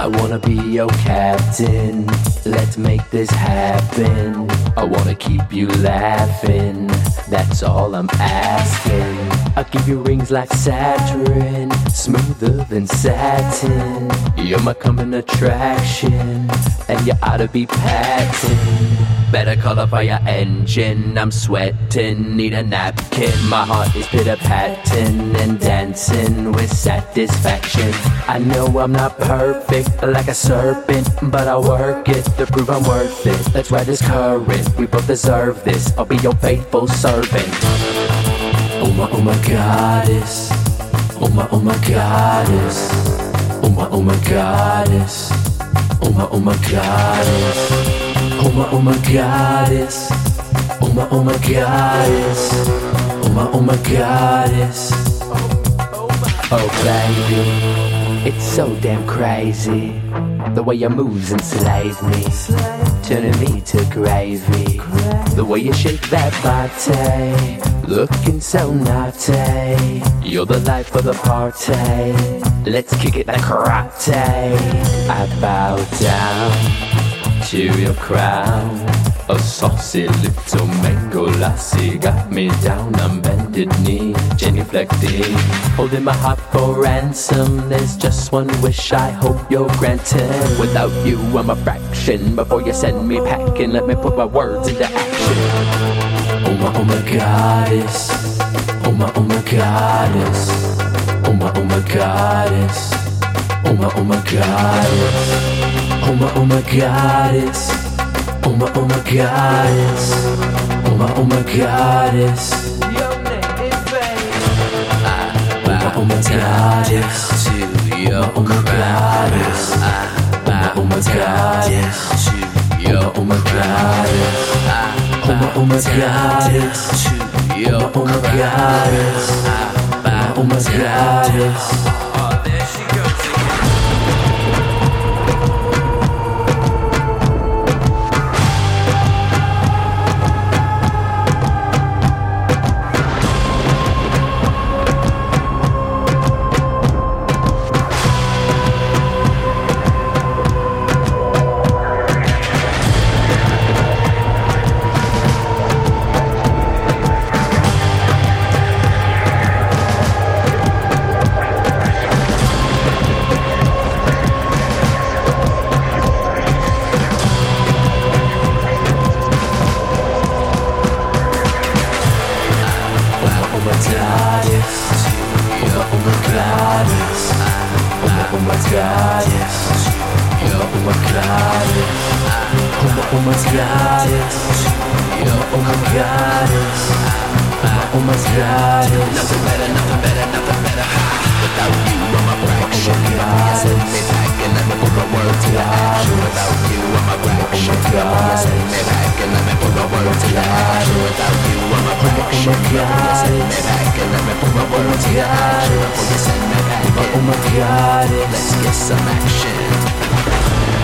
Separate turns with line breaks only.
I wanna be your captain. Let's make this happen. I wanna keep you laughing. That's all I'm asking. I'll give you rings like Saturn, smoother than satin. You're my coming attraction, and you ought to be patented. Better call up your engine. I'm sweating, need a napkin. My heart is pitter patting and dancing with satisfaction. I know I'm not perfect, like a serpent, but I work it to prove I'm worth it. Let's ride this current, we both deserve this. I'll be your faithful servant. Oh my, oh my goddess. Oh my, oh my goddess. Oh my, oh my goddess. Oh my, oh my goddess. Oh my, oh my goddess. Oh my, oh my goddess. Oh my, oh my goddess. Oh baby, it's so damn crazy. The way your moves enslave me, turning me to gravy. The way you shake that body, looking so naughty. You're the life of the party. Let's kick it like karate. I bow down your crown. A saucy little mango lassie got me down on bended knee, genuflecting, holding my heart for ransom. There's just one wish I hope you're granted. Without you, I'm a fraction. Before you send me packing, let me put my words into action. Oh my, oh my goddess. Oh my, oh my goddess. Oh my, oh my goddess. Oh my, oh my goddess. Oh my, oh my goddess. Oh my, oh my goddess. Oh my, oh my goddess. Oh my, oh my goddess.
to your
Oh my goddess. Oh my goddess.
to your
Oh my goddess. Oh my, oh my goddess.
to your
Oh my goddess. Oh my goddess.
oh
my god. Yo, oh my. Oh my, oh my. Yo, oh my. Oh my, oh my.
Nothing better, nothing better, nothing better. Without you, I'm a oh me back and let me put my to. Without you, I'm a oh me back and let me put my to. Without you, I'm a oh me back and let me put my to selection.